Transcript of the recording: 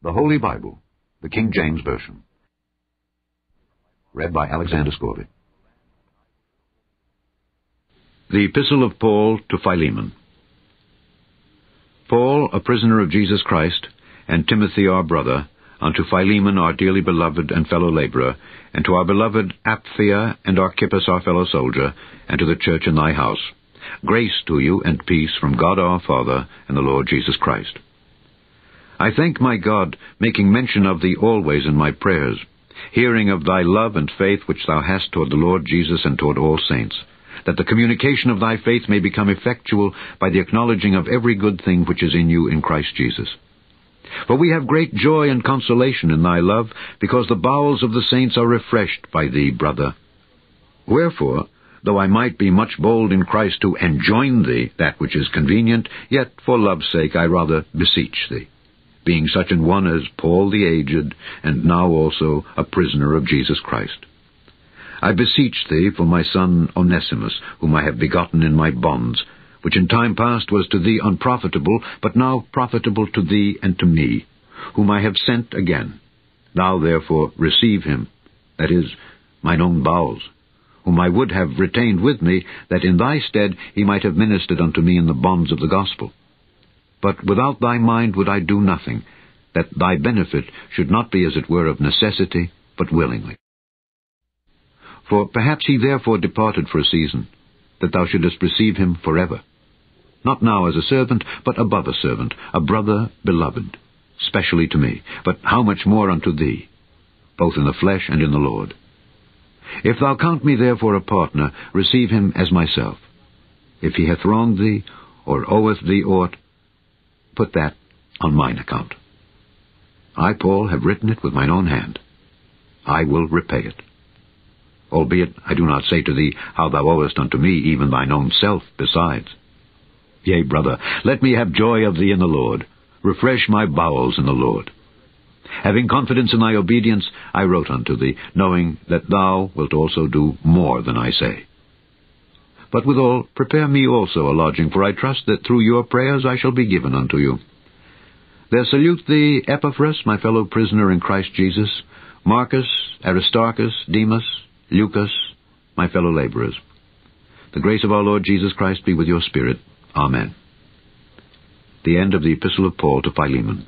The Holy Bible, the King James Version. Read by Alexander Scourby. The Epistle of Paul to Philemon. Paul, a prisoner of Jesus Christ, and Timothy our brother, unto Philemon our dearly beloved and fellow laborer, and to our beloved Apphia and Archippus our fellow soldier, and to the church in thy house. Grace to you and peace from God our Father and the Lord Jesus Christ. I thank my God, making mention of thee always in my prayers, hearing of thy love and faith which thou hast toward the Lord Jesus and toward all saints, that the communication of thy faith may become effectual by the acknowledging of every good thing which is in you in Christ Jesus. For we have great joy and consolation in thy love, because the bowels of the saints are refreshed by thee, brother. Wherefore, though I might be much bold in Christ to enjoin thee that which is convenient, yet for love's sake I rather beseech thee being such an one as Paul the aged, and now also a prisoner of Jesus Christ. I beseech thee for my son Onesimus, whom I have begotten in my bonds, which in time past was to thee unprofitable, but now profitable to thee and to me, whom I have sent again. Thou therefore receive him, that is, mine own bowels, whom I would have retained with me, that in thy stead he might have ministered unto me in the bonds of the gospel. But without thy mind would I do nothing, that thy benefit should not be as it were of necessity, but willingly. For perhaps he therefore departed for a season, that thou shouldest receive him forever. Not now as a servant, but above a servant, a brother beloved, specially to me, but how much more unto thee, both in the flesh and in the Lord. If thou count me therefore a partner, receive him as myself. If he hath wronged thee, or oweth thee aught, put that on mine account. I, Paul, have written it with mine own hand. I will repay it. Albeit I do not say to thee how thou owest unto me even thine own self besides. Yea, brother, let me have joy of thee in the Lord. Refresh my bowels in the Lord. Having confidence in thy obedience, I wrote unto thee, knowing that thou wilt also do more than I say. But withal, prepare me also a lodging, for I trust that through your prayers I shall be given unto you. There salute thee Epaphras, my fellow prisoner in Christ Jesus, Marcus, Aristarchus, Demas, Lucas, my fellow laborers. The grace of our Lord Jesus Christ be with your spirit. Amen. The end of the Epistle of Paul to Philemon.